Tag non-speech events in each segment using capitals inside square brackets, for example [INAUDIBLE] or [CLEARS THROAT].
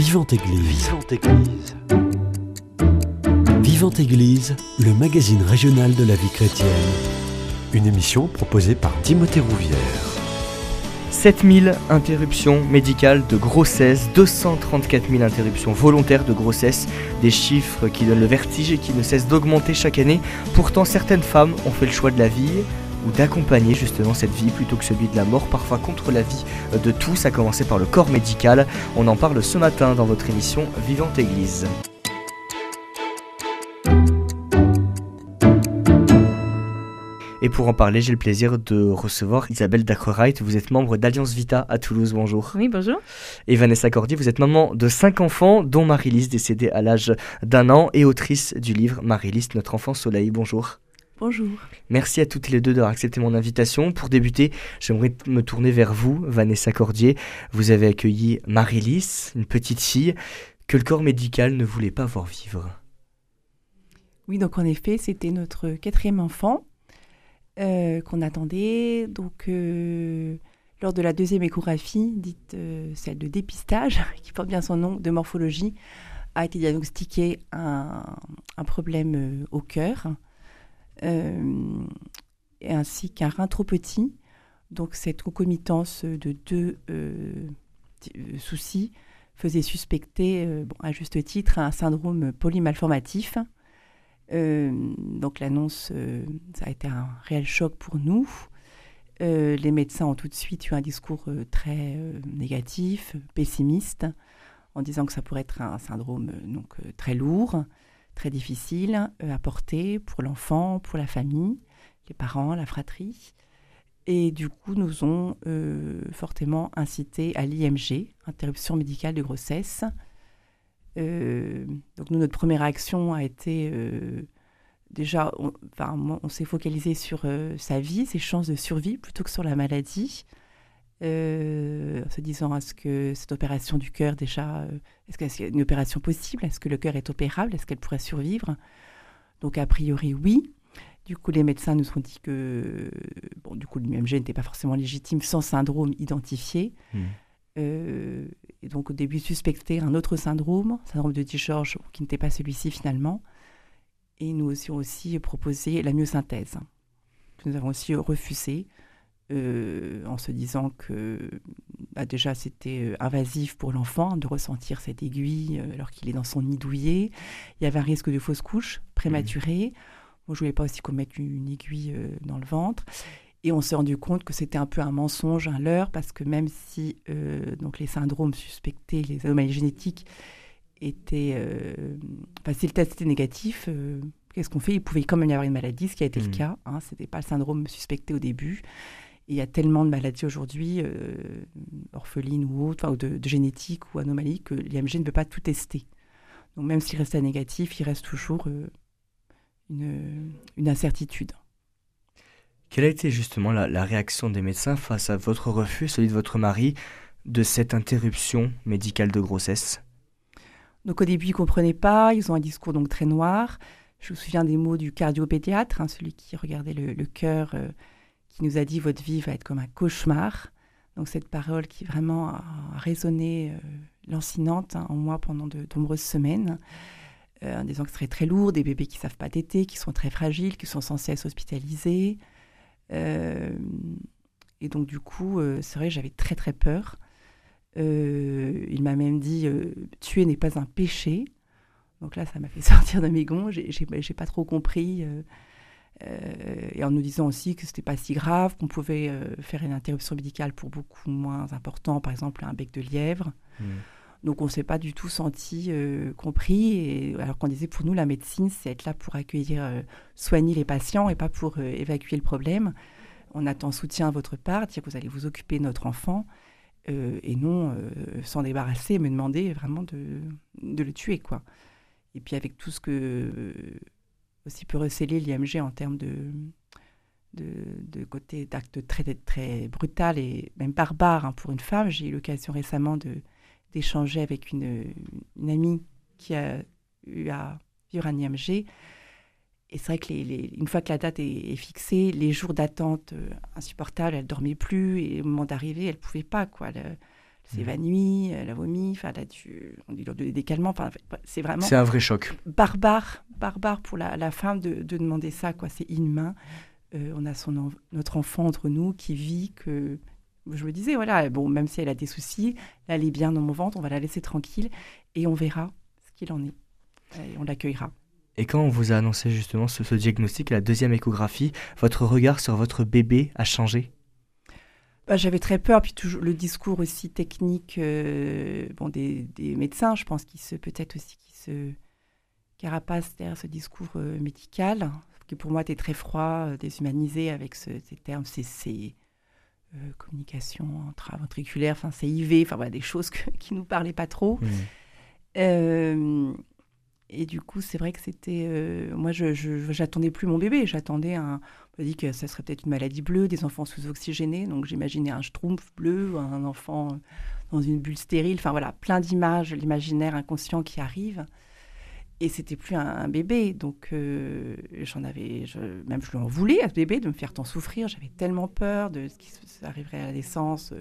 Vivante Église. Vivante Église. Vivante Église, le magazine régional de la vie chrétienne. Une émission proposée par Timothée Rouvière. 7000 interruptions médicales de grossesse, 234 000 interruptions volontaires de grossesse, des chiffres qui donnent le vertige et qui ne cessent d'augmenter chaque année. Pourtant, certaines femmes ont fait le choix de la vie ou d'accompagner justement cette vie plutôt que celui de la mort, parfois contre la vie de tous, à commencer par le corps médical. On en parle ce matin dans votre émission Vivante Église. Et pour en parler, j'ai le plaisir de recevoir Isabelle Dacrewright. Vous êtes membre d'Alliance Vita à Toulouse. Bonjour. Oui, bonjour. Et Vanessa Cordier, vous êtes maman de cinq enfants, dont Marie-Lise, décédée à l'âge d'un an, et autrice du livre Marie-Lise, notre enfant soleil. Bonjour. Bonjour. Merci à toutes les deux d'avoir accepté mon invitation. Pour débuter, j'aimerais me tourner vers vous, Vanessa Cordier. Vous avez accueilli Marie-Lise, une petite fille que le corps médical ne voulait pas voir vivre. Oui, donc en effet, c'était notre quatrième enfant. Euh, qu'on attendait. Donc, euh, lors de la deuxième échographie, dite euh, celle de dépistage, [LAUGHS] qui porte bien son nom, de morphologie, a été diagnostiqué un, problème au cœur, ainsi qu'un rein trop petit. Donc, cette concomitance de deux soucis faisait suspecter, à juste titre, un syndrome polymalformatif euh, donc l'annonce, euh, ça a été un réel choc pour nous. Euh, les médecins ont tout de suite eu un discours très négatif, pessimiste, en disant que ça pourrait être un syndrome donc très lourd, très difficile à porter pour l'enfant, pour la famille, les parents, la fratrie. Et du coup, nous ont fortement incité à l'IMG, interruption médicale de grossesse, euh, donc nous, notre première action a été euh, déjà, on, enfin, on s'est focalisé sur euh, sa vie, ses chances de survie, plutôt que sur la maladie, en se disant est-ce que cette opération du cœur déjà, est-ce qu'il y a une opération possible? Est-ce que le cœur est opérable? Est-ce qu'elle pourrait survivre? Donc a priori oui. Du coup, les médecins nous ont dit que, bon, du coup, n'était pas forcément légitime sans syndrome identifié. Mmh. Euh, et donc au début suspecté un autre syndrome, syndrome de George, qui n'était pas celui-ci finalement. Et nous aussi, aussi proposé la myosynthèse, que nous avons aussi refusé, euh, en se disant que bah, déjà c'était euh, invasif pour l'enfant de ressentir cette aiguille alors qu'il est dans son nid douillet. Il y avait un risque de fausse couche prématurée. Mmh. Moi, je voulais pas aussi qu'on mette une aiguille dans le ventre. Et on s'est rendu compte que c'était un peu un mensonge, un leurre, parce que même si euh, donc les syndromes suspectés, les anomalies génétiques étaient... Euh, enfin, si le test était négatif, euh, qu'est-ce qu'on fait? Il pouvait quand même y avoir une maladie, ce qui a été le mmh. cas. Hein, ce n'était pas le syndrome suspecté au début. Il y a tellement de maladies aujourd'hui, orphelines ou autres, ou de, de, génétique ou anomalies, que l'IMG ne peut pas tout tester. Donc même s'il restait négatif, il reste toujours une, une incertitude. Quelle a été justement la, réaction des médecins face à votre refus, celui de votre mari, de cette interruption médicale de grossesse? Donc au début, ils ne comprenaient pas, ils ont un discours donc très noir. Je me souviens des mots du cardiopédiatre, hein, celui qui regardait le, cœur, euh, qui nous a dit votre vie va être comme un cauchemar. Donc cette parole qui vraiment a résonné euh, lancinante hein, en moi pendant de, nombreuses semaines, euh, que ce serait très lourd, des bébés qui savent pas téter, qui sont très fragiles, qui sont censés être hospitalisés. Euh, et donc, du coup, c'est vrai, j'avais très, très peur. Il m'a même dit tuer n'est pas un péché. Donc là, ça m'a fait [LAUGHS] sortir de mes gonds. J'ai pas trop compris. Et en nous disant aussi que c'était pas si grave, qu'on pouvait faire une interruption médicale pour beaucoup moins important, par exemple un bec de lièvre. Mmh. Donc on ne s'est pas du tout senti compris. Et, alors qu'on disait pour nous, la médecine, c'est être là pour accueillir, soigner les patients et pas pour évacuer le problème. On attend soutien à votre part, dire que vous allez vous occuper de notre enfant. et non s'en débarrasser, me demander vraiment de, de, le tuer. quoi. Et puis avec tout ce que aussi peut receler l'IMG en termes de, de, côté d'actes très, très brutal et même barbare hein, pour une femme. J'ai eu l'occasion récemment d'échanger avec une, amie qui a eu à vivre un IMG. Et c'est vrai que les, une fois que la date est, fixée, les jours d'attente euh, insupportables, elle dormait plus et au moment d'arriver, elle pouvait pas quoi. S'évanouit, elle a vomi, enfin là tu, on dit des décalements, enfin c'est vraiment. C'est un vrai choc. Barbare, barbare pour la, femme de, demander ça, quoi. C'est inhumain. Euh, on a son notre enfant entre nous qui vit que. Je me disais, voilà, bon, même si elle a des soucis, elle est bien dans mon ventre, on va la laisser tranquille et on verra ce qu'il en est. Et on l'accueillera. Et quand on vous a annoncé justement ce, ce diagnostic, la deuxième échographie, votre regard sur votre bébé a changé? Bah, j'avais très peur, puis toujours le discours aussi technique euh, bon, des, médecins, je pense qu'il se peut-être aussi qui se carapace derrière ce discours euh, médical, qui pour moi était très froid, euh, déshumanisé avec ces termes CC, communication intraventriculaire, enfin CIV, enfin voilà, des choses [LAUGHS] qui nous parlaient pas trop. Mmh. Et du coup, c'est vrai que c'était. Euh, moi, je j'attendais plus mon bébé. J'attendais un. On m'a dit que ça serait peut-être une maladie bleue, des enfants sous-oxygénés. Donc, j'imaginais un schtroumpf bleu, un enfant dans une bulle stérile. Enfin, voilà, plein d'images, l'imaginaire inconscient qui arrive. Et c'était plus un, bébé. Donc, euh, j'en avais. Même je lui en voulais à ce bébé de me faire tant souffrir. J'avais tellement peur de ce qui arriverait à la naissance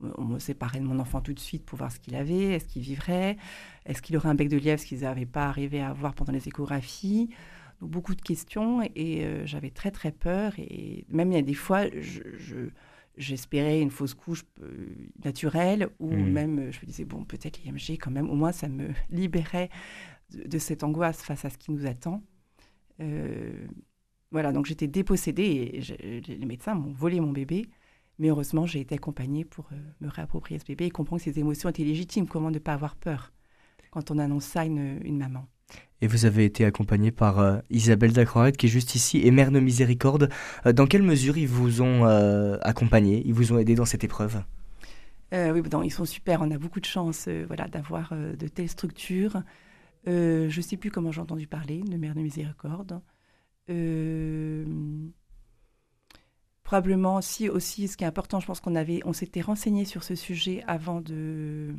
on me séparait de mon enfant tout de suite pour voir ce qu'il avait, est-ce qu'il vivrait, est-ce qu'il aurait un bec de lièvre, ce qu'ils n'avaient pas arrivé à voir pendant les échographies. Donc beaucoup de questions et euh, j'avais très très peur et même il y a des fois j'espérais une fausse couche euh, naturelle ou mmh. même euh, je me disais bon peut-être l'IMG quand même au moins ça me [LAUGHS] libérait de, cette angoisse face à ce qui nous attend. voilà donc j'étais dépossédée et les médecins m'ont volé mon bébé mais heureusement, j'ai été accompagnée pour euh, me réapproprier ce bébé et comprendre que ses émotions étaient légitimes. Comment ne pas avoir peur quand on annonce ça à une, maman? Et vous avez été accompagnée par euh, Isabelle Dacroix, qui est juste ici, et Mère de Miséricorde. Euh, dans quelle mesure ils vous ont accompagné Ils vous ont aidé dans cette épreuve? Oui, ils sont super. On a beaucoup de chance voilà, d'avoir de telles structures. je ne sais plus comment j'ai entendu parler de Mère de Miséricorde probablement aussi, aussi, ce qui est important, je pense qu'on avait, on s'était renseigné sur ce sujet avant de,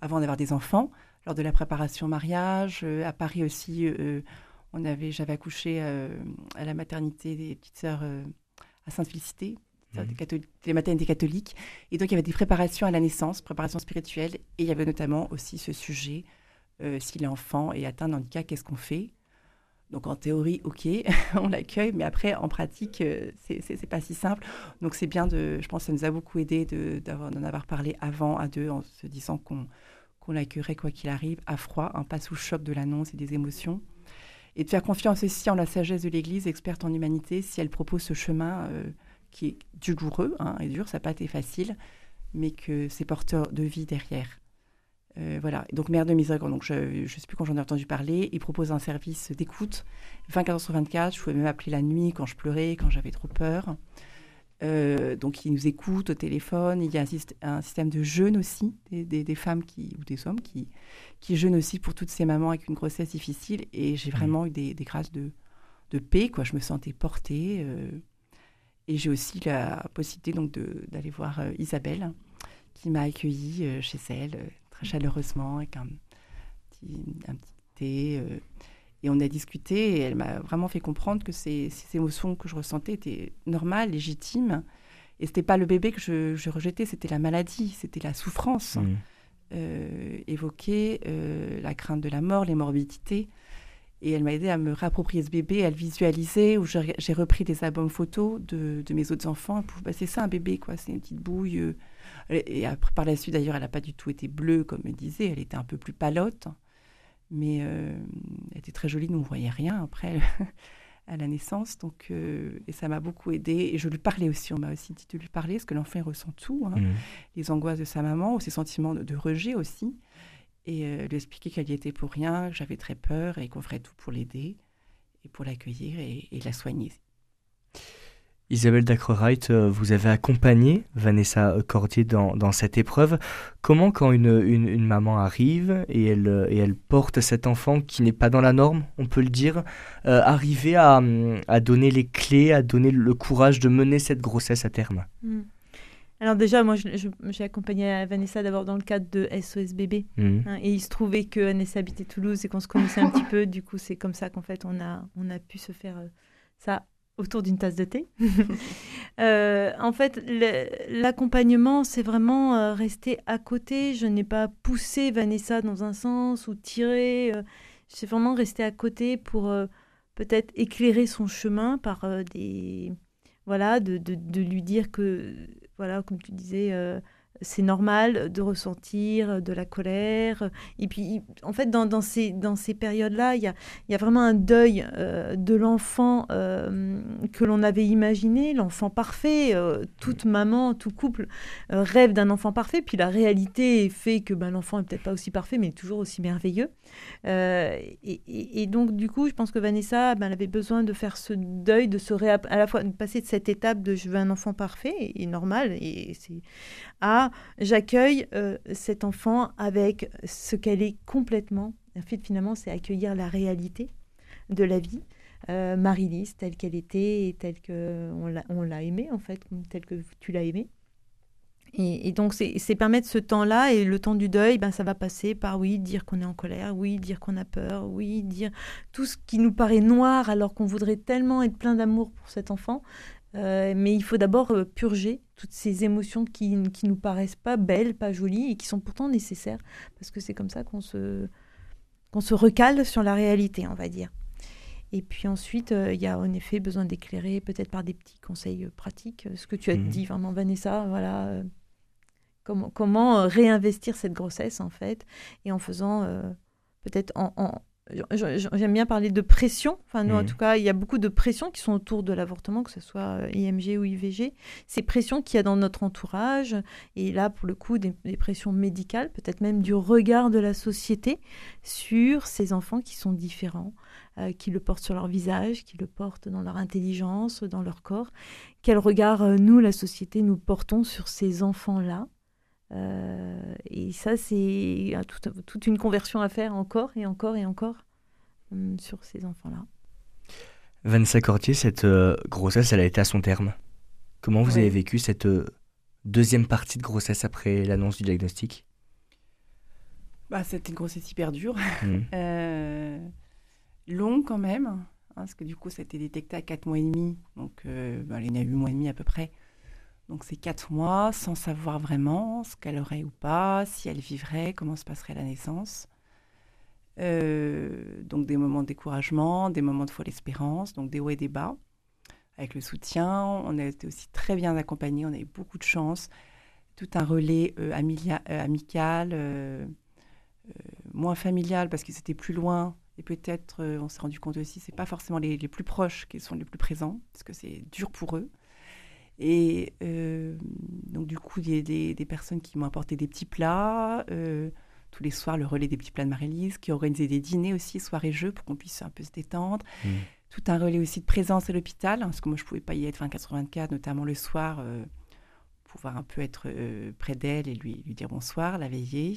avant d'avoir des enfants, lors de la préparation mariage. Euh, à Paris aussi, euh, on avait, j'avais accouché euh, à la maternité des petites sœurs à Sainte-Félicité, mmh. les maternités catholiques. Et donc, il y avait des préparations à la naissance, préparation spirituelle, et il y avait notamment aussi ce sujet, si l'enfant est atteint d'un handicap, qu'est-ce qu'on fait? Donc en théorie, ok, [LAUGHS] on l'accueille, mais après en pratique, euh, c'est pas si simple. Donc c'est bien de, je pense, que ça nous a beaucoup aidé d'en avoir, parlé avant à deux, en se disant qu'on l'accueillerait quoi qu'il arrive, à froid, un pas sous choc de l'annonce et des émotions, et de faire confiance aussi en la sagesse de l'Église, experte en humanité, si elle propose ce chemin euh, qui est douloureux hein, et dur, ça n'a pas été facile, mais que c'est porteur de vie derrière. Euh, voilà, donc Mère de Miséricorde, donc je ne sais plus quand j'en ai entendu parler, il propose un service d'écoute 24 h sur 24. Je pouvais même appeler la nuit quand je pleurais, quand j'avais trop peur. Euh, donc il nous écoute au téléphone. Il y a un, système de jeûne aussi, des, femmes qui, ou des hommes qui, qui jeûnent aussi pour toutes ces mamans avec une grossesse difficile. Et j'ai mmh. vraiment eu des, grâces de, de, paix, quoi. Je me sentais portée. Euh, et j'ai aussi la possibilité donc d'aller voir Isabelle, qui m'a accueillie chez elle chaleureusement avec un petit, un petit thé. Euh, et on a discuté et elle m'a vraiment fait comprendre que ces, ces, émotions que je ressentais étaient normales, légitimes. Et c'était pas le bébé que je, je rejetais, c'était la maladie, c'était la souffrance mmh. euh, évoquée, euh, la crainte de la mort, les morbidités. Et elle m'a aidé à me réapproprier ce bébé, à le visualiser, où j'ai repris des albums photos de, de mes autres enfants. Bah, c'est ça un bébé, quoi. C'est une petite bouille et après, par la suite, d'ailleurs, elle n'a pas du tout été bleue, comme elle disait. Elle était un peu plus palote. Mais euh, elle était très jolie. Nous, on ne voyait rien après [LAUGHS] à la naissance. Donc, euh, et ça m'a beaucoup aidé. Et je lui parlais aussi. On m'a aussi dit de lui parler, parce que l'enfant ressent tout. Hein. Mmh. Les angoisses de sa maman, ou ses sentiments de, rejet aussi. Et euh, lui expliquer qu'elle y était pour rien, que j'avais très peur et qu'on ferait tout pour l'aider et pour l'accueillir et, et la soigner. Isabelle Dacrewright, euh, vous avez accompagné Vanessa Cordier dans, dans cette épreuve. Comment, quand une, une, maman arrive et elle, euh, et elle porte cet enfant qui n'est pas dans la norme, on peut le dire, euh, arriver à, à, donner les clés, à donner le courage de mener cette grossesse à terme? Hmm. Alors déjà, moi, j'ai accompagné Vanessa d'abord dans le cadre de SOS Bébé. Hmm. Hein, et il se trouvait que Vanessa habitait Toulouse et qu'on se connaissait un petit peu. Du coup, c'est comme ça qu'en fait, on a, on a pu se faire ça autour d'une tasse de thé. [LAUGHS] en fait, l'accompagnement, c'est vraiment rester à côté. Je n'ai pas poussé Vanessa dans un sens ou tiré. c'est vraiment rester à côté pour peut-être éclairer son chemin par des voilà de, de, de, lui dire que voilà comme tu disais c'est normal de ressentir de la colère. Et puis, en fait, dans, ces, dans ces périodes-là, il y a, y a, vraiment un deuil euh, de l'enfant euh, que l'on avait imaginé, l'enfant parfait. Euh, toute maman, tout couple rêve d'un enfant parfait. Puis la réalité fait que ben, l'enfant est peut-être pas aussi parfait, mais toujours aussi merveilleux. Et, donc, du coup, je pense que Vanessa, ben, avait besoin de faire ce deuil, de se à la fois de passer de cette étape de je veux un enfant parfait et normal, et c'est j'accueille euh, cet enfant avec ce qu'elle est complètement. En fait, finalement, c'est accueillir la réalité de la vie. Euh, Marie-Lise, telle qu'elle était et telle qu'on l'a aimée, en fait, telle que tu l'as aimée. Et, donc, c'est permettre ce temps-là et le temps du deuil, ben, ça va passer par oui, dire qu'on est en colère, oui, dire qu'on a peur, oui, dire tout ce qui nous paraît noir alors qu'on voudrait tellement être plein d'amour pour cet enfant. Euh, mais il faut d'abord euh, purger toutes ces émotions qui ne nous paraissent pas belles, pas jolies et qui sont pourtant nécessaires parce que c'est comme ça qu'on se, qu'on se recale sur la réalité, on va dire. Et puis ensuite, euh, il y a en effet besoin d'éclairer, peut-être par des petits conseils pratiques, ce que tu as mhm. dit vraiment, Vanessa, voilà, comment, comment réinvestir cette grossesse en fait, et en faisant peut-être en, J'aime bien parler de pression. Enfin, nous, en mmh. tout cas, il y a beaucoup de pressions qui sont autour de l'avortement, que ce soit euh, IMG ou IVG. Ces pressions qu'il y a dans notre entourage, et là, pour le coup, des, pressions médicales, peut-être même du regard de la société sur ces enfants qui sont différents, euh, qui le portent sur leur visage, qui le portent dans leur intelligence, dans leur corps. Quel regard, euh, nous, la société, nous portons sur ces enfants-là? Euh, et ça, c'est toute, une conversion à faire encore et encore et encore hum, sur ces enfants-là. Vanessa Cortier, cette euh, grossesse, elle a été à son terme. Comment vous avez vécu cette euh, deuxième partie de grossesse après l'annonce du diagnostic? Bah, C'était une grossesse hyper dure, [LAUGHS] mmh. longue quand même, hein, parce que du coup, ça a été détecté à 4 mois et demi, donc bah, elle est née à 8 mois et demi à peu près. Donc c'est quatre mois sans savoir vraiment ce qu'elle aurait ou pas, si elle vivrait, comment se passerait la naissance. Euh, donc des moments de découragement, des moments de folle espérance, donc des hauts et des bas. Avec le soutien, on a été aussi très bien accompagnés, on a eu beaucoup de chance. Tout un relais euh, euh, amical, moins familial parce que c'était plus loin. Et peut-être, on s'est rendu compte aussi, c'est pas forcément les, les, plus proches qui sont les plus présents, parce que c'est dur pour eux. Et euh, donc, du coup, il y a des, personnes qui m'ont apporté des petits plats. Euh, tous les soirs, le relais des petits plats de Marie-Lise, qui organisé des dîners aussi, soirées-jeux, pour qu'on puisse un peu se détendre. Mmh. Tout un relais aussi de présence à l'hôpital, hein, parce que moi, je ne pouvais pas y être 24-24, notamment le soir, euh, pouvoir un peu être près d'elle et lui, lui dire bonsoir, la veiller.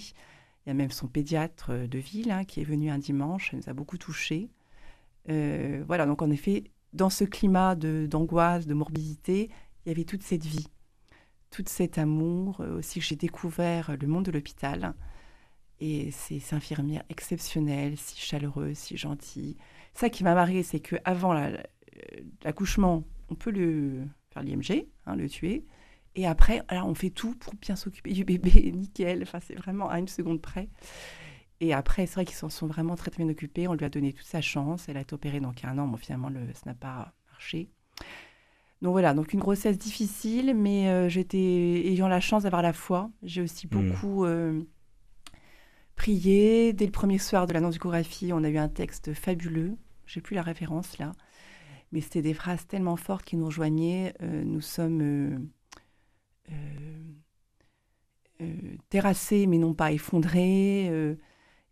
Il y a même son pédiatre de ville hein, qui est venu un dimanche, ça nous a beaucoup touchés. voilà, donc en effet, dans ce climat d'angoisse, de morbidité, il y avait toute cette vie, tout cet amour. Euh, aussi, j'ai découvert le monde de l'hôpital. Et ces infirmières exceptionnelles, si chaleureuses, si gentilles. Ça qui m'a marqué, c'est qu'avant l'accouchement, on peut le faire l'IMG, hein, le tuer. Et après, alors on fait tout pour bien s'occuper du bébé, [LAUGHS] nickel. Enfin, c'est vraiment à une seconde près. Et après, c'est vrai qu'ils s'en sont vraiment très, très bien occupés. On lui a donné toute sa chance. Elle a été opérée a un an. Bon, finalement, le, ça n'a pas marché. Donc voilà, donc une grossesse difficile, mais euh, j'étais ayant la chance d'avoir la foi. J'ai aussi hmm. beaucoup euh, prié. Dès le premier soir de l'annonce d'échographie, on a eu un texte fabuleux. J'ai plus la référence là, mais c'était des phrases tellement fortes qui nous rejoignaient. Euh, nous sommes terrassés, mais non pas effondrés.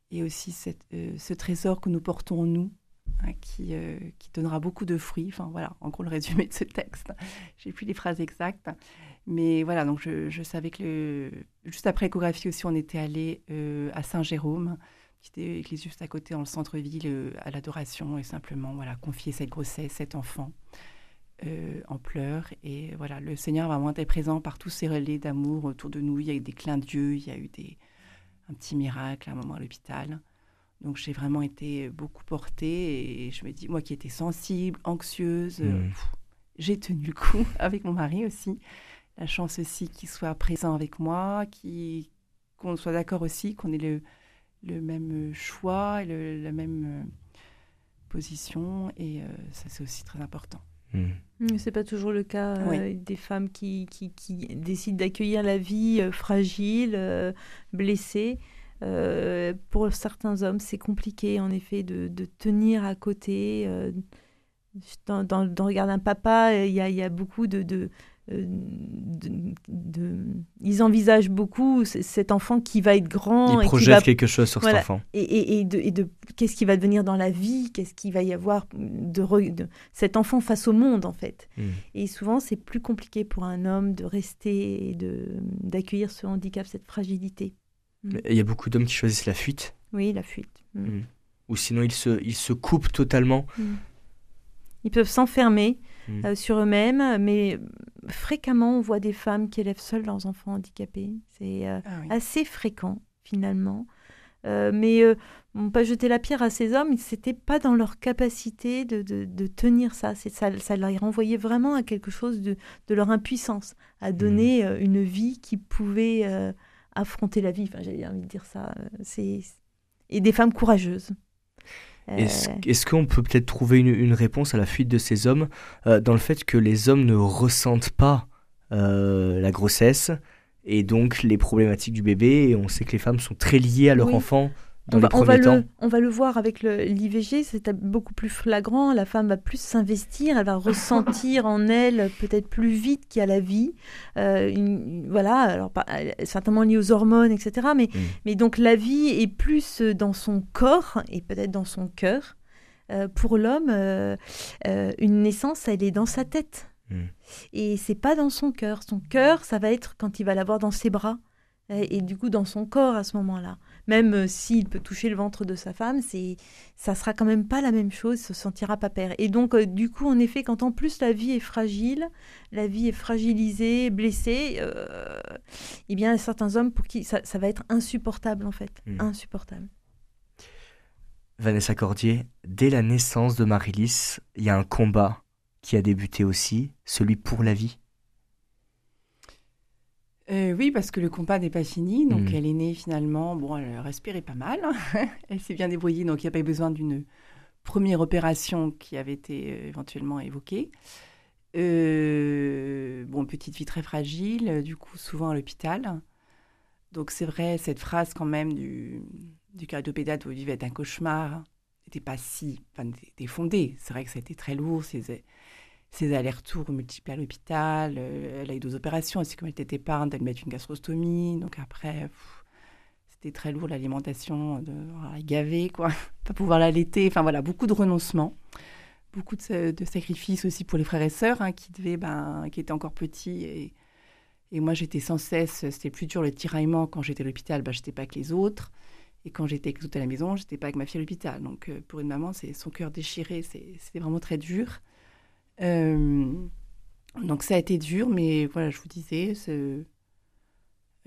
et aussi ce trésor que nous portons en nous Hein, qui, euh, qui, donnera beaucoup de fruits. Enfin voilà, en gros le résumé de ce texte. [LAUGHS] J'ai plus les phrases exactes. Mais voilà, donc je, savais que juste après l'échographie aussi, on était allé euh, à Saint-Jérôme, qui était église juste à côté dans le centre-ville, euh, à l'adoration et simplement voilà, confier cette grossesse, cet enfant en pleurs. Et voilà, le Seigneur va vraiment être présent par tous ces relais d'amour autour de nous. Il y a eu des clins d'yeux, il y a eu des, un petit miracle à un moment à l'hôpital. Donc j'ai vraiment été beaucoup portée et je me dis, moi qui étais sensible, anxieuse, Mm. pff, j'ai tenu le coup [LAUGHS] avec mon mari aussi. La chance aussi qu'il soit présent avec moi, qu'on soit d'accord aussi, qu'on ait le, le même choix, et le, la même euh, position. Et euh, ça, c'est aussi très important. Mm. Mais C'est pas toujours le cas euh, des femmes qui, qui, qui décident d'accueillir la vie euh, fragile, euh, blessée. Euh, pour certains hommes, c'est compliqué en effet de, de tenir à côté. euh, dans, dans, dans Regarde un papa, il y a, il y a beaucoup de, de, euh, de- Ils envisagent beaucoup cet enfant qui va être grand Il et qui projette va quelque chose sur Voilà. cet enfant. et, et, et de, et qu'est-ce qui va devenir dans la vie, qu'est-ce qu'il va y avoir de, re- de cet enfant face au monde en fait. Mm. Et souvent c'est plus compliqué pour un homme de rester et d'accueillir ce handicap, cette fragilité. Mais Il y a beaucoup d'hommes qui choisissent la fuite, Oui, la fuite. Mm. Mm. ou sinon ils se, ils se coupent totalement. Ils peuvent s'enfermer Mm. euh, sur eux-mêmes, mais fréquemment on voit des femmes qui élèvent seules leurs enfants handicapés. C'est euh, Ah oui. assez fréquent finalement. Euh, mais euh, on peut pas jeter la pierre à ces hommes, c'était pas dans leur capacité de, de- de tenir ça. C'est ça. Ça leur renvoyait vraiment à quelque chose de, de leur impuissance, à donner euh, une vie qui pouvait euh, affronter la vie. Enfin, j'avais envie de dire ça. euh, C'est et des femmes courageuses. Euh, Est-ce est-ce qu'on peut peut-être trouver une, une réponse à la fuite de ces hommes euh, dans le fait que les hommes ne ressentent pas euh, la grossesse et donc les problématiques du bébé et on sait que les femmes sont très liées à leur Oui. enfant dans on, les va, on, va premiers temps. le, on va le voir avec l'IVG, c'est beaucoup plus flagrant. La femme va plus s'investir, elle va ressentir en elle peut-être plus vite qu'il y a la vie. Euh, une- voilà, alors pas- certainement lié aux hormones, etc. Mais, Mm. mais donc la vie est plus dans son corps et peut-être dans son cœur. Euh, pour l'homme, euh, une naissance, elle est dans sa tête. Mm. Et c'est pas dans son cœur. Son cœur, ça va être quand il va l'avoir dans ses bras. Et, et du coup, dans son corps à ce moment-là. Même euh, s'il peut toucher le ventre de sa femme, c'est, ça sera quand même pas la même chose, il se sentira pas père. Et donc, euh, du coup, en effet, quand en plus la vie est fragile, la vie est fragilisée, blessée, euh, eh bien, certains hommes pour qui ça, ça va être insupportable, en fait. Mm. Insupportable. Vanessa Cordier, dès la naissance de Marilys, il y a un combat qui a débuté aussi, celui pour la vie. Euh, oui, parce que le combat n'est pas fini. Donc, Mm. elle est née finalement. Bon, elle respirait pas mal. [LAUGHS] elle s'est bien débrouillée. Donc, il n'y a pas eu besoin d'une première opération qui avait été euh, éventuellement évoquée. Euh, bon, petite fille très fragile. Du coup, souvent à l'hôpital. Donc, c'est vrai, cette phrase quand même du, du cardiopédate où il vivait un cauchemar n'était pas si. Enfin, fondée. C'est vrai que ça a été très lourd. Ces, ses allers-retours multiples à l'hôpital. euh, elle a eu deux opérations aussi, comme elle était épargne, d'elle mettre une gastrostomie. Donc après, c'était très lourd l'alimentation, de voilà, gaver, quoi. [LAUGHS] Pas pouvoir l'allaiter. Enfin voilà, beaucoup de renoncements. Beaucoup de, sacrifices aussi pour les frères et sœurs hein, qui, devaient, ben, qui étaient encore petits. Et, et moi, j'étais sans cesse, c'était plus dur le tiraillement. Quand j'étais à l'hôpital, ben, j'étais pas avec les autres. Et quand j'étais avec les à la maison, j'étais pas avec ma fille à l'hôpital. Donc euh, pour une maman, c'est son cœur déchiré, c'est- vraiment très dur. Euh, donc ça a été dur, mais voilà, je vous disais, ce,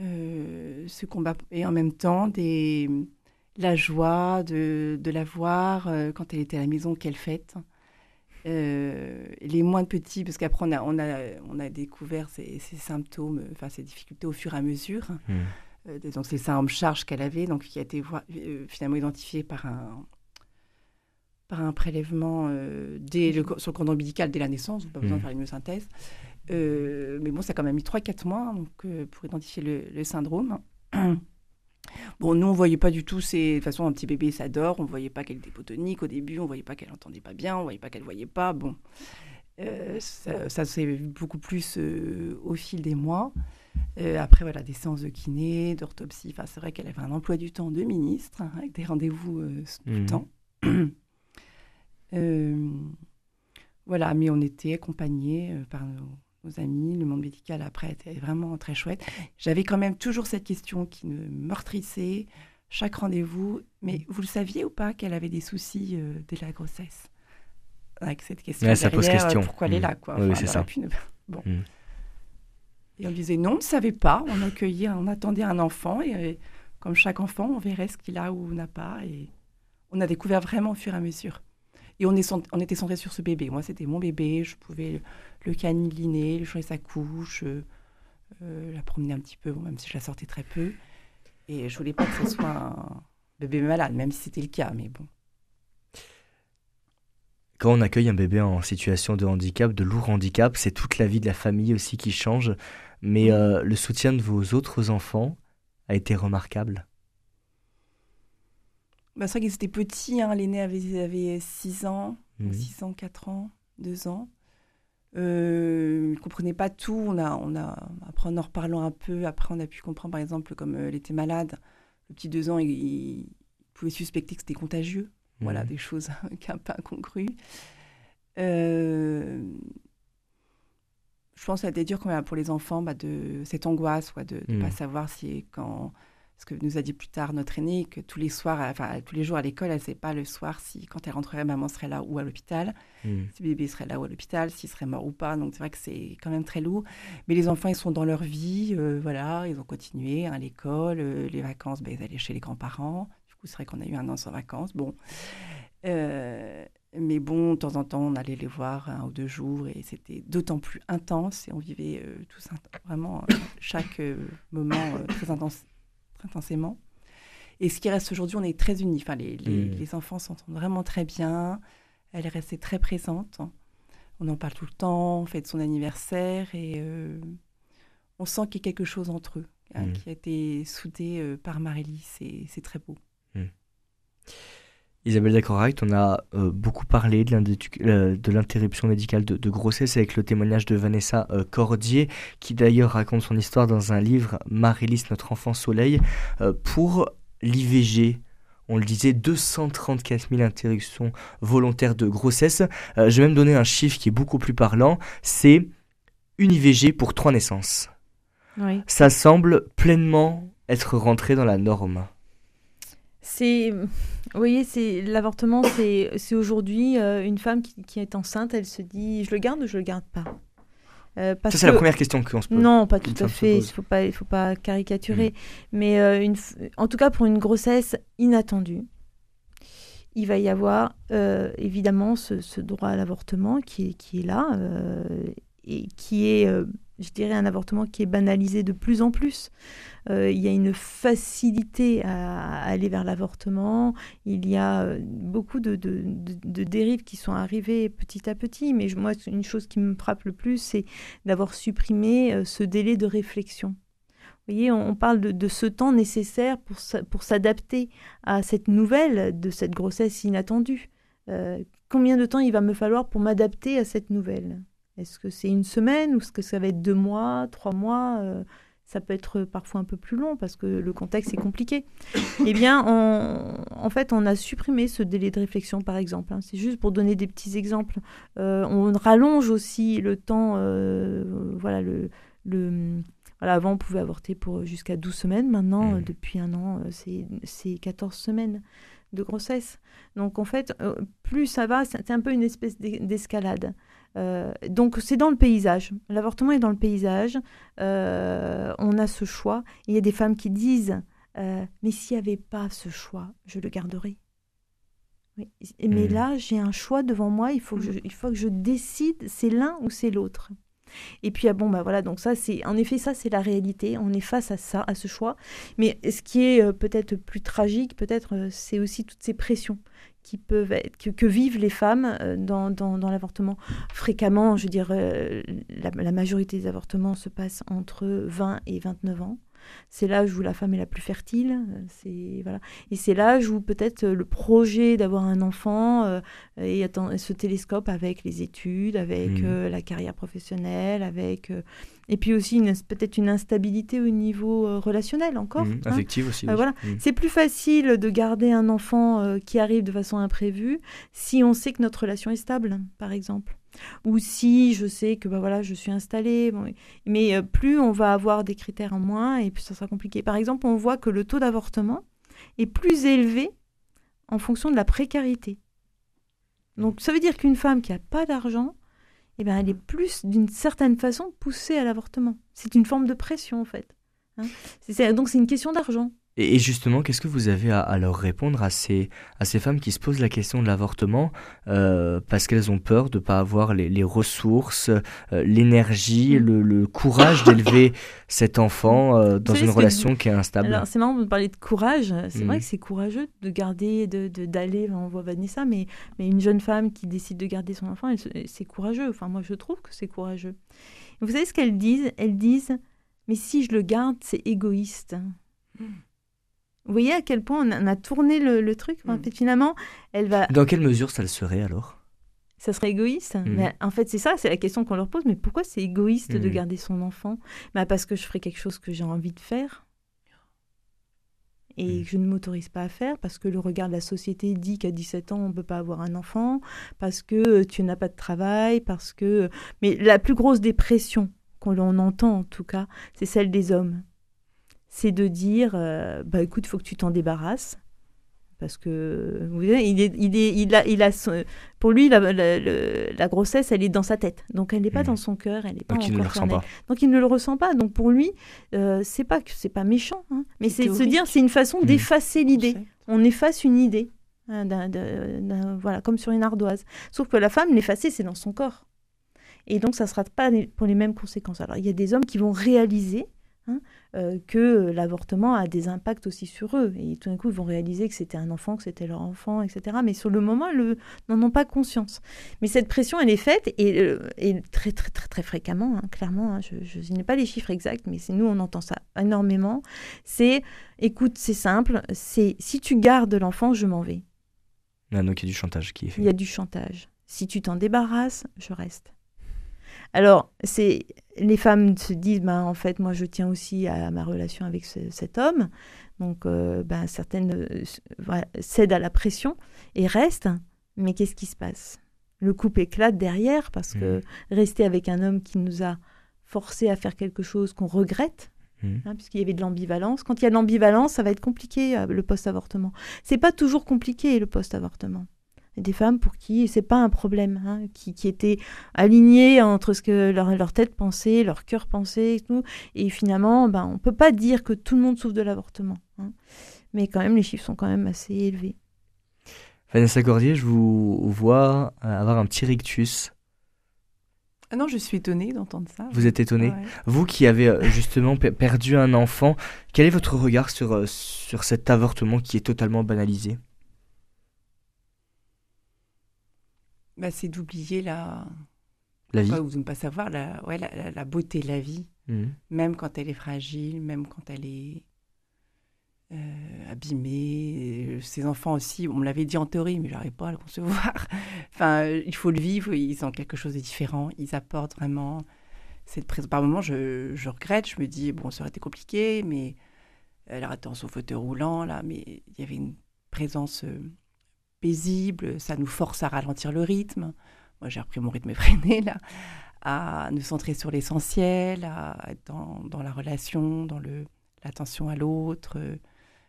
euh, ce combat et en même temps des, la joie de, de la voir euh, quand elle était à la maison, quelle fête. Euh, les moins petits, parce qu'après on a, on, a, on a découvert ces, ces symptômes, enfin ces difficultés au fur et à mesure. Mm. Euh, donc c'est ça en charge qu'elle avait, donc qui a été finalement identifié par un par un prélèvement euh, dès le, co- sur le cordon ombilical dès la naissance, pas besoin de faire une myosynthèse. Euh, mais bon, ça a quand même mis 3-4 mois donc, euh, pour identifier le, le syndrome. [CLEARS THROAT] Bon, nous, on voyait pas du tout, c'est de toute façon, un petit bébé, ça dort, on voyait pas qu'elle était hypotonique au début, on voyait pas qu'elle entendait pas bien, on voyait pas qu'elle voyait pas, bon. Ça, ça s'est vu beaucoup plus au fil des mois. Euh, après, voilà, des séances de kiné, d'orthopsie. Enfin, c'est vrai qu'elle avait un emploi du temps de ministre, hein, avec des rendez-vous euh, tout le Mhm. temps. [CLEARS THROAT] Euh, voilà, mais on était accompagnés euh, par nos, nos amis. Le monde médical, après, était vraiment très chouette. J'avais quand même toujours cette question qui me meurtrissait. Chaque rendez-vous. Mais vous le saviez ou pas qu'elle avait des soucis euh, dès la grossesse? Avec cette question. Ouais, ça pose derrière, question. Pourquoi elle est Mhm. là, quoi? Oui, c'est ça. aurait pu ne- Bon. Mhm. Et on disait non, on ne savait pas. On accueillait, on attendait un enfant et comme chaque enfant, on verrait ce qu'il a ou n'a pas. Et on a découvert vraiment au fur et à mesure. Et on, est on était centré sur ce bébé. Moi, c'était mon bébé. Je pouvais le caniliner, lui changer sa couche, euh, la promener un petit peu, même si je la sortais très peu. Et je voulais pas que ce soit un bébé malade, même si c'était le cas. Mais bon. Quand on accueille un bébé en situation de handicap, de lourd handicap, c'est toute la vie de la famille aussi qui change. Mais euh, le soutien de vos autres enfants a été remarquable? Bah, c'est vrai qu'ils étaient petits. Hein. L'aîné avait, avait 6 ans, 6 mhm. ans, 4 ans, 2 ans. Euh, ne comprenaient pas tout. On a, on a, après, en en reparlant un peu, après, on a pu comprendre, par exemple, comme euh, elle était malade, le petit 2 ans, il, pouvait suspecter que c'était contagieux. Voilà, mhm. des choses [LAUGHS] un peu incongrues. Euh, je pense que ça a été dur quand même pour les enfants bah, de cette angoisse, de ne pas mhm. savoir si quand ce que nous a dit plus tard notre aînée, que tous les soirs, enfin tous les jours à l'école, elle ne sait pas le soir si quand elle rentrerait, maman serait là ou à l'hôpital, hmm. si bébé serait là ou à l'hôpital, s'il serait mort ou pas. Donc c'est vrai que c'est quand même très lourd. Mais les enfants, ils sont dans leur vie, euh, voilà, ils ont continué à hein, l'école, euh, les vacances, ben, ils allaient chez les grands-parents. Du coup, c'est vrai qu'on a eu un an sans vacances. Bon. Euh, mais bon, de temps en temps, on allait les voir un ou deux jours et c'était d'autant plus intense et on vivait tous vraiment chaque moment très intense intensément. Et ce qui reste aujourd'hui, on est très unis. Enfin, les, les, mmh. enfants s'entendent vraiment très bien. Elle est restée très présente. On en parle tout le temps, on fête son anniversaire et euh, on sent qu'il y a quelque chose entre eux hein, mmh. qui a été soudé euh, par Marélie. C'est très beau. Mmh. Isabelle Dacorite, on a euh, beaucoup parlé de l'interruption médicale de, grossesse avec le témoignage de Vanessa euh, Cordier, qui d'ailleurs raconte son histoire dans un livre Marie-Lys, notre enfant soleil. Euh, pour l'IVG, on le disait, 234 000 interruptions volontaires de grossesse. je vais même donner un chiffre qui est beaucoup plus parlant, c'est une IVG pour trois naissances. Ça semble pleinement être rentré dans la norme. C'est, vous voyez, c'est l'avortement, c'est, c'est aujourd'hui euh, une femme qui, qui, est enceinte, elle se dit, je le garde ou je le garde pas? Euh, Ça c'est la première question qu'on se pose. Non, pas tout à fait. Il faut pas, il faut pas caricaturer. Mm. Mais euh, une, en tout cas pour une grossesse inattendue, il va y avoir évidemment ce, ce, droit à l'avortement qui qui est là et qui est je dirais, un avortement qui est banalisé de plus en plus. Euh, il y a une facilité à, aller vers l'avortement. Il y a euh, beaucoup de, dérives qui sont arrivées petit à petit. Mais moi, une chose qui me frappe le plus, c'est d'avoir supprimé euh, ce délai de réflexion. Vous voyez, on, parle de, ce temps nécessaire pour, pour s'adapter à cette nouvelle, de cette grossesse inattendue. combien de temps il va me falloir pour m'adapter à cette nouvelle? Est-ce que c'est une semaine ou est-ce que ça va être deux mois, trois mois euh, Ça peut être parfois un peu plus long parce que le contexte est compliqué. eh bien, en fait, on a supprimé ce délai de réflexion, par exemple. Hein. C'est juste pour donner des petits exemples. Euh, on rallonge aussi le temps. Euh, voilà, le, le voilà, avant, on pouvait avorter pour jusqu'à 12 semaines. Maintenant, mmh. depuis un an, c'est 14 semaines de grossesse. Donc, en fait, plus ça va, c'est un peu une espèce d'escalade. Euh, donc c'est dans le paysage. L'avortement est dans le paysage. Euh, on a ce choix. Il y a des femmes qui disent euh, Mais s'il n'y avait pas ce choix, je le garderais. Mais mmh. là, j'ai un choix devant moi. Il faut que je, il faut que je décide c'est l'un ou c'est l'autre. Et puis ah bon bah voilà donc ça c'est en effet ça c'est la réalité on est face à ça à ce choix mais ce qui est peut-être plus tragique peut-être c'est aussi toutes ces pressions qui peuvent que, vivent les femmes euh, dans, dans, l'avortement. Fréquemment, je dirais, la, la, majorité des avortements se passent entre 20 et 29 ans. C'est l'âge où la femme est la plus fertile. Euh, c'est voilà. Et c'est l'âge où peut-être euh, le projet d'avoir un enfant euh, et, attend, ce télescope avec les études, avec mmh. la carrière professionnelle, avec et puis aussi peut-être une instabilité au niveau relationnel encore. Mmh, hein. Affective aussi. voilà. Mmh. C'est plus facile de garder un enfant qui arrive de façon imprévue si on sait que notre relation est stable, par exemple ou si je sais que bah voilà, je suis installée. mais euh, plus on va avoir des critères en moins et plus ça sera compliqué. Par exemple, on voit que le taux d'avortement est plus élevé en fonction de la précarité. Donc ça veut dire qu'une femme qui n'a pas d'argent, eh ben, elle est plus d'une certaine façon poussée à l'avortement. C'est une forme de pression en fait. Hein. donc c'est une question d'argent. Et justement, qu'est-ce que vous avez à, leur répondre à ces, à ces femmes qui se posent la question de l'avortement euh, parce qu'elles ont peur de ne pas avoir les, ressources, euh, l'énergie, mm. le, courage d'élever [LAUGHS] cet enfant euh, dans une relation qui est instable? Alors, c'est marrant de parler de courage. C'est vrai mm. que c'est courageux de garder, d'aller, de, d'aller. on voit Vanessa, mais, mais une jeune femme qui décide de garder son enfant, c'est courageux. Enfin, moi, je trouve que c'est courageux. vous savez ce qu'elles disent? Elles disent, mais si je le garde, c'est égoïste. Mm. Vous voyez à quel point on a, tourné le, truc. En mm. fait, finalement, elle va. Dans quelle mesure ça le serait alors? Ça serait égoïste. Mm. Mais en fait, c'est ça, c'est la question qu'on leur pose. Mais pourquoi c'est égoïste de mm. garder son enfant? Bah Parce que je ferai quelque chose que j'ai envie de faire et que je ne m'autorise pas à faire parce que le regard de la société dit qu'à 17 ans, on ne peut pas avoir un enfant, parce que tu n'as pas de travail, parce que... Mais la plus grosse dépression qu'on entend en tout cas, c'est celle des hommes c'est de dire euh, bah écoute, il faut que tu t'en débarrasses. Parce que vous voyez, il, est, il, est, il a, il a pour lui, la, la, grossesse, elle est dans sa tête. Donc, elle n'est pas hmm. dans son cœur, elle n'est pas Donc, il ne le ressent pas. Donc, il ne le ressent pas. Donc, pour lui, euh, c'est pas que c'est pas méchant, hein. mais c'est de se dire, c'est une façon hmm. d'effacer l'idée. On efface une idée, hein, voilà, comme sur une ardoise. Sauf que la femme, l'effacer, c'est dans son corps. Et donc, ça ne sera pas pour les mêmes conséquences. Alors, il y a des hommes qui vont réaliser Hein, euh, que l'avortement a des impacts aussi sur eux. Et tout d'un coup, ils vont réaliser que c'était un enfant, que c'était leur enfant, etc. Mais sur le moment, ils n'en ont pas conscience. Mais cette pression, elle est faite et, euh, très, très, très, très fréquemment, hein, clairement. Hein, je, n'ai pas les chiffres exacts, mais nous, on entend ça énormément. C'est, écoute, c'est simple, c'est si tu gardes l'enfant, je m'en vais. Ah, donc il y a du chantage qui est fait. Il y a du chantage. Si tu t'en débarrasses, je reste. Alors, c'est les femmes se disent, ben, en fait, moi, je tiens aussi à ma relation avec cet homme. Donc, euh, ben, certaines euh, cèdent à la pression et restent. Mais qu'est-ce qui se passe? Le couple éclate derrière parce que mmh. rester avec un homme qui nous a forcé à faire quelque chose qu'on regrette, mmh. hein, puisqu'il y avait de l'ambivalence. Quand il y a de l'ambivalence, ça va être compliqué euh, le post-avortement. C'est pas toujours compliqué le post-avortement des femmes pour qui c'est pas un problème, hein, qui, qui, étaient alignées entre ce que leur, leur tête pensait, leur cœur pensait et tout. Et finalement, ben, on peut pas dire que tout le monde souffre de l'avortement. Hein. Mais quand même, les chiffres sont quand même assez élevés. Vanessa Gordier, je vous vois avoir un petit rictus. Ah non, je suis étonnée d'entendre ça. Vous êtes étonnée Vous qui avez euh, justement perdu un enfant, quel est votre regard sur, euh, sur cet avortement qui est totalement banalisé? Bah, C'est d'oublier la... La vie. ou de ne pas savoir la, ouais, la, la, beauté de la vie, mmh. même quand elle est fragile, même quand elle est euh, abîmée. Ces enfants aussi, on me l'avait dit en théorie, mais je n'arrive pas à le concevoir. [LAUGHS] enfin, il faut le vivre, ils ont quelque chose de différent, ils apportent vraiment cette présence. Par moments, je, je, regrette, je me dis, bon, ça aurait été compliqué, mais elle a été en son fauteuil roulant, là, mais il y avait une présence... Euh, paisible, ça nous force à ralentir le rythme. Moi, j'ai repris mon rythme effréné, là, à nous centrer sur l'essentiel, à être dans, dans, la relation, dans le, l'attention à l'autre euh,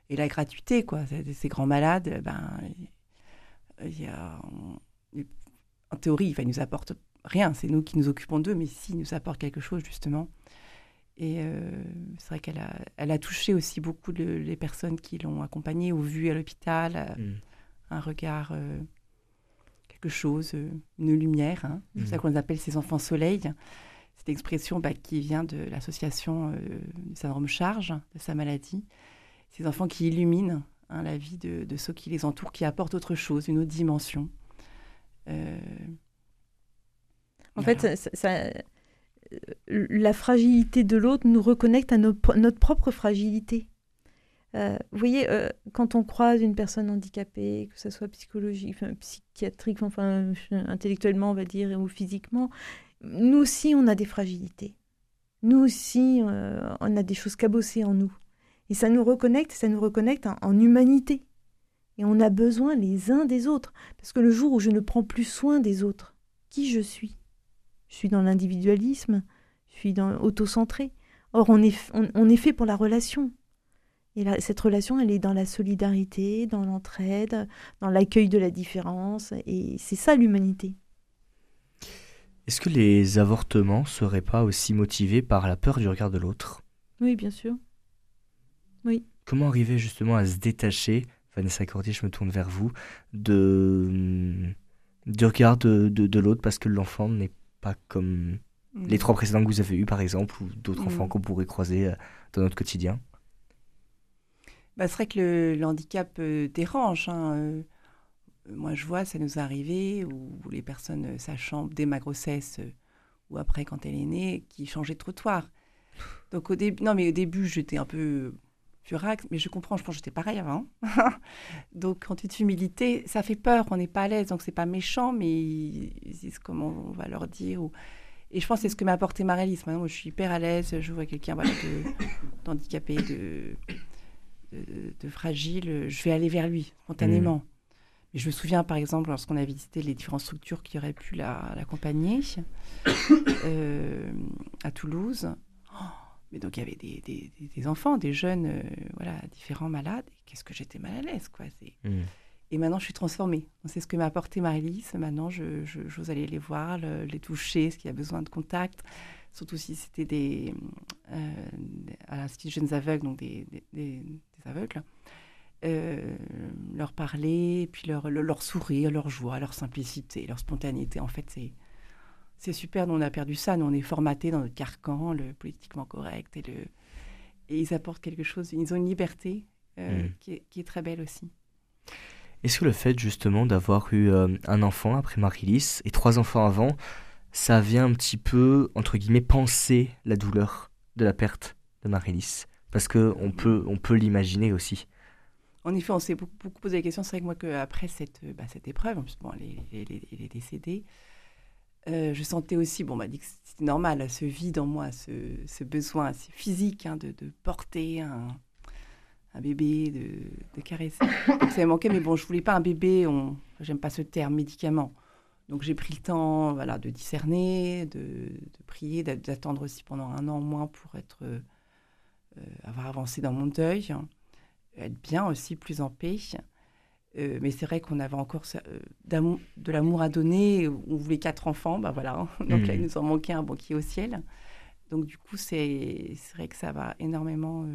et la gratuité, quoi. Ces grands malades, ben, y a, en théorie, ils nous apportent rien, c'est nous qui nous occupons d'eux, mais s'ils nous apportent quelque chose, justement. Et euh, c'est vrai qu'elle a, touché aussi beaucoup les personnes qui l'ont accompagnée ou vue à l'hôpital. Mmh un regard, euh, quelque chose, euh, une lumière. Hein. C'est ça mmh. qu'on appelle ces enfants soleil. Cette expression bah, qui vient de l'association euh, du syndrome charge, de sa maladie. Ces enfants qui illuminent hein, la vie de, ceux qui les entourent, qui apportent autre chose, une autre dimension. en fait, ça, la fragilité de l'autre nous reconnecte à notre propre fragilité. Euh, vous voyez, euh, quand on croise une personne handicapée, que ce soit psychologique, psychiatrique, enfin intellectuellement, on va dire, ou physiquement, nous aussi, on a des fragilités. Nous aussi, euh, on a des choses cabossées en nous. Et ça nous reconnecte, ça nous reconnecte en, humanité. Et on a besoin les uns des autres. Parce que le jour où je ne prends plus soin des autres, qui je suis? Je suis dans l'individualisme, je suis dans auto-centré. Or, on est, on est fait pour la relation. Et cette relation, elle est dans la solidarité, dans l'entraide, dans l'accueil de la différence. Et c'est ça l'humanité. Est-ce que les avortements seraient pas aussi motivés par la peur du regard de l'autre? Oui, bien sûr. Oui. Comment arriver justement à se détacher, Vanessa Cordier, je me tourne vers vous, de, du regard de, de, l'autre parce que l'enfant n'est pas comme les Mm. trois précédents que vous avez eus, par exemple, ou d'autres Mm. enfants qu'on pourrait croiser euh, dans notre quotidien? Bah, c'est vrai que le, handicap euh, dérange. hein, euh, moi, je vois, ça nous est arrivé, où les personnes, euh, sachant dès ma grossesse ou après quand elle est née, qui changeaient de trottoir. Donc au début, non, mais au début, j'étais un peu furax, mais je comprends, je pense que j'étais pareil avant. [LAUGHS] donc en toute humilité, ça fait peur, on n'est pas à l'aise, donc c'est pas méchant, mais ils disent comment on va leur dire. Et je pense que c'est ce que m'a apporté Marélis. Maintenant, je suis hyper à l'aise, je vois quelqu'un voilà, [COUGHS] d'handicapé, de, de, de fragile, je vais aller vers lui spontanément. Mais je me souviens, par exemple, lorsqu'on a visité les différentes structures qui auraient pu la- l'accompagner [COUGHS] euh, à Toulouse. Oh, mais donc, il y avait des, des- des- des enfants, des jeunes, euh, voilà, différents malades. Qu'est-ce que j'étais mal à l'aise, quoi. C'est- Mm. Et maintenant, je suis transformée. C'est ce que m'a apporté Marie-Lise. Maintenant, je- je- j'ose aller les voir, le- les toucher, ce qu'il y a besoin de contact. Surtout si c'était des, euh, à l'Institut jeunes aveugles, donc des, des- aveugles. Euh, leur parler, et puis leur, leur, sourire, leur joie, leur simplicité, leur spontanéité. En fait, c'est, c'est super. Nous, on a perdu ça. Nous, on est formatés dans notre carcan, le politiquement correct. Et, le, et ils apportent quelque chose. Ils ont une liberté euh, Mm. qui, est, qui est très belle aussi. Est-ce que le fait justement d'avoir eu euh, un enfant après Marie-Lys et trois enfants avant, ça vient un petit peu, entre guillemets, penser la douleur de la perte de Marie-Lys Parce que on peut, on peut l'imaginer aussi. En effet, on s'est beaucoup, posé la question. C'est vrai que moi, que après cette, bah, cette épreuve, en plus, bon, elle est, décédée, euh, je sentais aussi, bon, on m'a dit que c'était normal, ce vide en moi, ce, ce besoin assez physique hein, de, de porter un, un bébé, de, de caresser. Donc ça me manquait, mais bon, je voulais pas un bébé, on, j'aime pas ce terme, médicament. Donc j'ai pris le temps voilà, de discerner, de, de prier, d'a- d'attendre aussi pendant un an au moins pour être, euh, euh, avoir avancé dans mon deuil être bien aussi, plus en paix. Euh, mais c'est vrai qu'on avait encore euh, de l'amour à donner. On voulait quatre enfants, bah voilà. Donc là, il Mhm. nous en manquait un bon qui est au ciel. Donc du coup, c'est vrai que ça va énormément.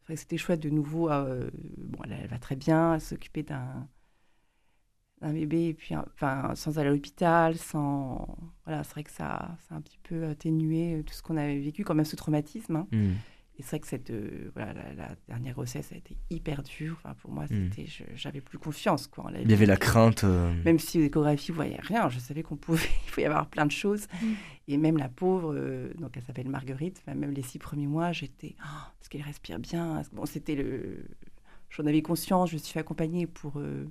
c'est vrai que C'était chouette de nouveau. bon, elle, elle va très bien, s'occuper d'un d'un bébé, et puis enfin sans aller à l'hôpital, sans voilà, c'est vrai que ça, ça a un petit peu atténué euh, tout ce qu'on avait vécu, quand même ce traumatisme. hein. Mm. Et c'est vrai que cette, euh, voilà, la, la dernière grossesse a été hyper dure. Enfin, pour moi, Mm. c'était, je- j'avais plus confiance. Quoi, Il y avait la crainte. euh, Même si aux échographies, vous voyez rien, je savais qu'on pouvait, [LAUGHS] il faut y avoir plein de choses. Mm. Et même la pauvre, euh, donc elle s'appelle Marguerite, enfin, même les six premiers mois, j'étais, oh, est-ce qu'elle respire bien Bon, c'était le. J'en avais conscience, je me suis fait accompagner pour euh,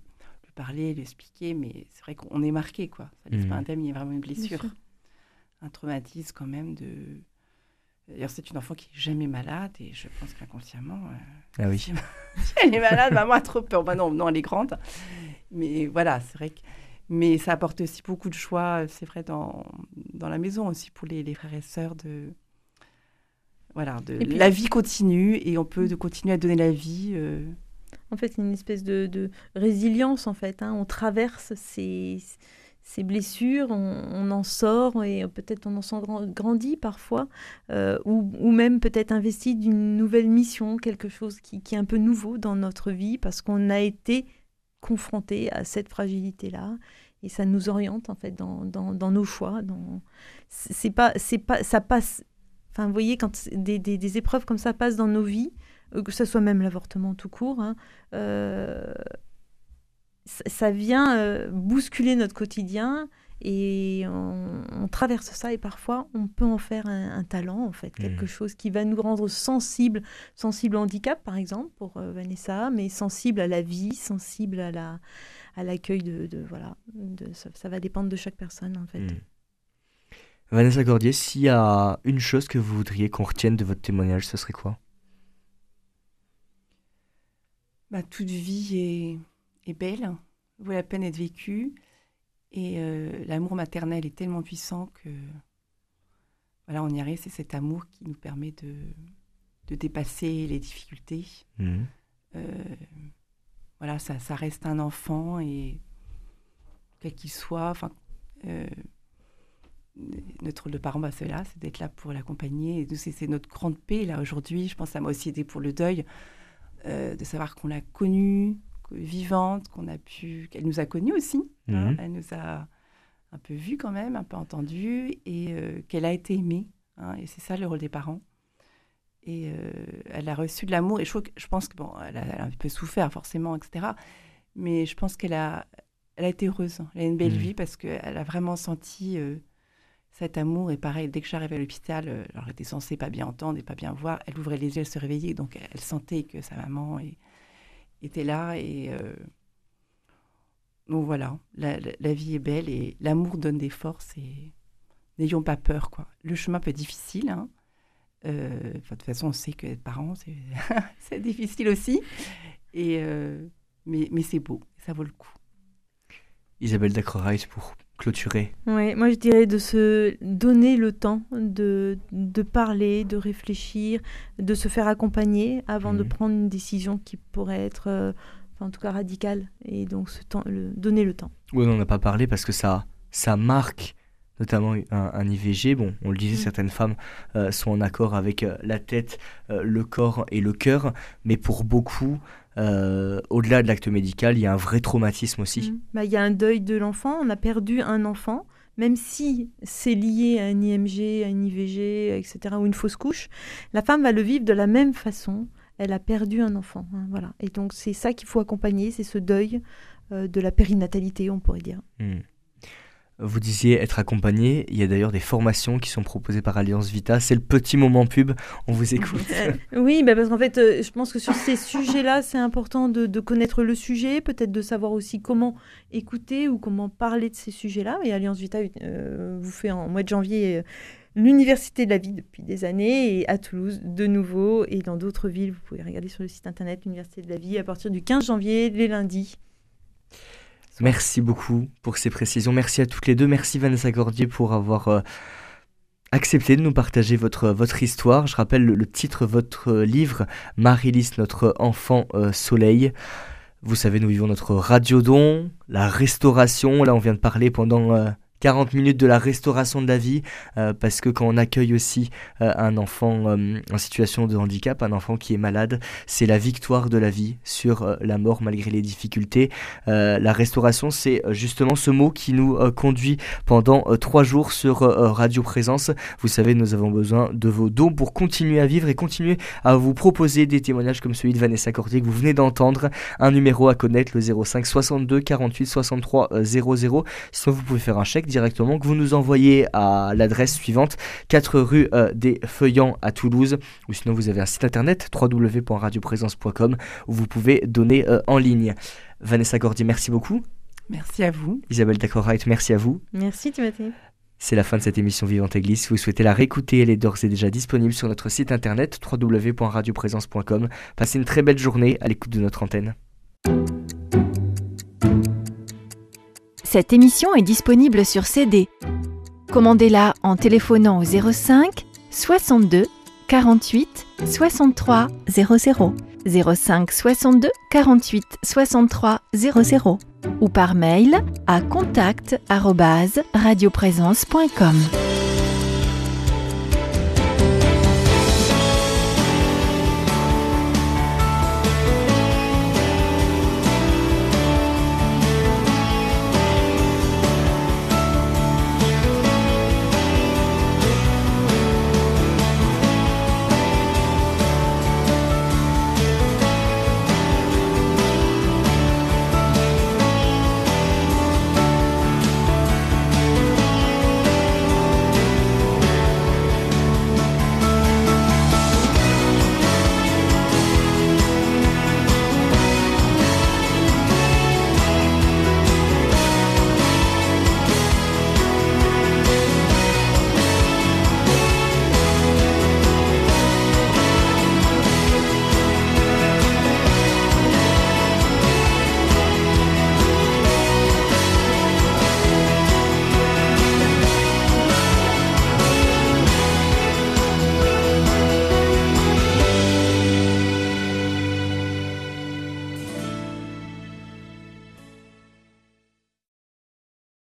parler, lui expliquer, mais c'est vrai qu'on est marqué, quoi. Ça laisse Mm. pas un thème, il y a vraiment une blessure, un traumatisme quand même de. D'ailleurs, c'est une enfant qui est jamais malade et je pense qu'inconsciemment, euh, Ah oui. [LAUGHS] si elle est malade, maman a trop peur. Bah non, non, elle est grande. Mais voilà, c'est vrai que. Mais ça apporte aussi beaucoup de choix, c'est vrai, dans, dans la maison aussi pour les, les frères et sœurs de. Voilà, de, Et puis- la vie continue et on peut de continuer à donner la vie. euh, En fait, une espèce de, résilience, en fait. hein. On traverse ces, blessures, on, en sort et peut-être on en sort grand- grandi parfois, euh, ou, même peut-être investi d'une nouvelle mission, quelque chose qui, est un peu nouveau dans notre vie parce qu'on a été confronté à cette fragilité-là. Et ça nous oriente en fait dans, nos choix. C'est pas, c'est pas, ça passe. Enfin, vous voyez, quand des, épreuves comme ça passent dans nos vies, que ce soit même l'avortement tout court, hein, euh, ça, vient euh, bousculer notre quotidien et on, on traverse ça et parfois on peut en faire un, un talent en fait, quelque Mhm. chose qui va nous rendre sensibles, sensibles au handicap par exemple pour euh, Vanessa, mais sensibles à la vie, sensibles à la à l'accueil de, de- voilà, de, ça, ça va dépendre de chaque personne en fait. Mm. Vanessa Gordier, s'il y a une chose que vous voudriez qu'on retienne de votre témoignage, ce serait quoi? Bah, toute vie est, est belle, vaut la peine d'être vécue. Et euh, l'amour maternel est tellement puissant que voilà, on y arrive. C'est cet amour qui nous permet de, de dépasser les difficultés. Mm. Euh, voilà, ça, ça reste un enfant et quel qu'il soit, enfin, euh, notre rôle de parent, bah, c'est là, c'est d'être là pour l'accompagner. C'est notre grande paix, là, aujourd'hui. Je pense que ça m'a aussi aidé pour le deuil, euh, de savoir qu'on l'a connue, vivante, qu'on a pu, qu'elle nous a connus aussi. Hein. Mhm. elle nous a un peu vus quand même, un peu entendus, et euh, qu'elle a été aimée. Hein. et c'est ça le rôle des parents. Et euh, elle a reçu de l'amour. Et je, je pense que bon, elle a, un peu souffert forcément, etc. Mais je pense qu'elle a, elle a été heureuse. Elle a une belle mhm. vie parce qu'elle a vraiment senti cet amour. Et pareil, dès que j'arrivais à l'hôpital, euh, alors était censée pas bien entendre et pas bien voir, elle ouvrait les yeux, elle se réveillait, donc elle sentait que sa maman était là. Et euh, donc voilà, la, vie est belle et l'amour donne des forces et n'ayons pas peur. quoi. Le chemin peut être difficile. Hein. Euh, de toute façon, on sait que être parent, c'est [LAUGHS] difficile aussi. Et, mais mais c'est beau, ça vaut le coup. Isabelle Dacroreis pour clôturer Oui, moi je dirais de se donner le temps de, de parler, de réfléchir, de se faire accompagner avant de mhm. prendre une décision qui pourrait être, euh, en tout cas radicale. Et donc ce temps, le, donner le temps. Oui, on n'en a pas parlé parce que ça, ça marque notamment un, IVG. Bon, on le disait, mhm. certaines femmes euh, sont en accord avec euh, la tête, le corps et le cœur, mais pour beaucoup, euh, au-delà de l'acte médical, il y a un vrai traumatisme aussi. Mmh. Bah, il y a un deuil de l'enfant, on a perdu un enfant, même si c'est lié à un IMG, à une IVG, etc., ou une fausse couche, la femme va le vivre de la même façon. Elle a perdu un enfant. Hein, voilà. Et donc c'est ça qu'il faut accompagner, c'est ce deuil euh, de la périnatalité, on pourrait dire. Mmh. Vous disiez être accompagné. Il y a d'ailleurs des formations qui sont proposées par Alliance Vita. C'est le petit moment pub. On vous écoute. [LAUGHS] oui, bah parce qu'en fait, euh, je pense que sur ces sujets-là, c'est important de, connaître le sujet, peut-être de savoir aussi comment écouter ou comment parler de ces sujets-là. Et Alliance Vita euh, vous fait en mois de janvier. Euh, l'Université de la vie depuis des années et à Toulouse de nouveau et dans d'autres villes. Vous pouvez regarder sur le site internet l'Université de la vie à partir du 15 janvier, les lundis. Merci beaucoup pour ces précisions. Merci à toutes les deux. Merci Vanessa Gordier pour avoir euh, accepté de nous partager votre, votre histoire. Je rappelle le, titre de votre livre, Marie-Lys, notre enfant euh, soleil. Vous savez, nous vivons notre radiodon, la restauration. Là, on vient de parler pendant... Euh, 40 minutes de la restauration de la vie, euh, parce que quand on accueille aussi euh, un enfant euh, en situation de handicap, un enfant qui est malade, c'est la victoire de la vie sur la mort malgré les difficultés. la restauration, c'est justement ce mot qui nous conduit pendant trois jours sur Radio Présence. Vous savez, nous avons besoin de vos dons pour continuer à vivre et continuer à vous proposer des témoignages comme celui de Vanessa Cordier que vous venez d'entendre. Un numéro à connaître, le 05 62 48 63 00. Sinon, vous pouvez faire un chèque directement, que vous nous envoyez à l'adresse suivante 4 rue euh, des Feuillants à Toulouse, ou sinon vous avez un site internet www.radioprésence.com où vous pouvez donner euh, en ligne. Vanessa Gordy, merci beaucoup. Merci à vous. Isabelle Dacorite, merci à vous. Merci Timothée. C'est la fin de cette émission Vivante Église. Si vous souhaitez la réécouter, elle est d'ores et déjà disponible sur notre site internet www.radioprésence.com. Passez une très belle journée à l'écoute de notre antenne. Cette émission est disponible sur CD. Commandez-la en téléphonant au 05 62 48 63 00 05 62 48 63 00 ou par mail à contact@radioprésence.com.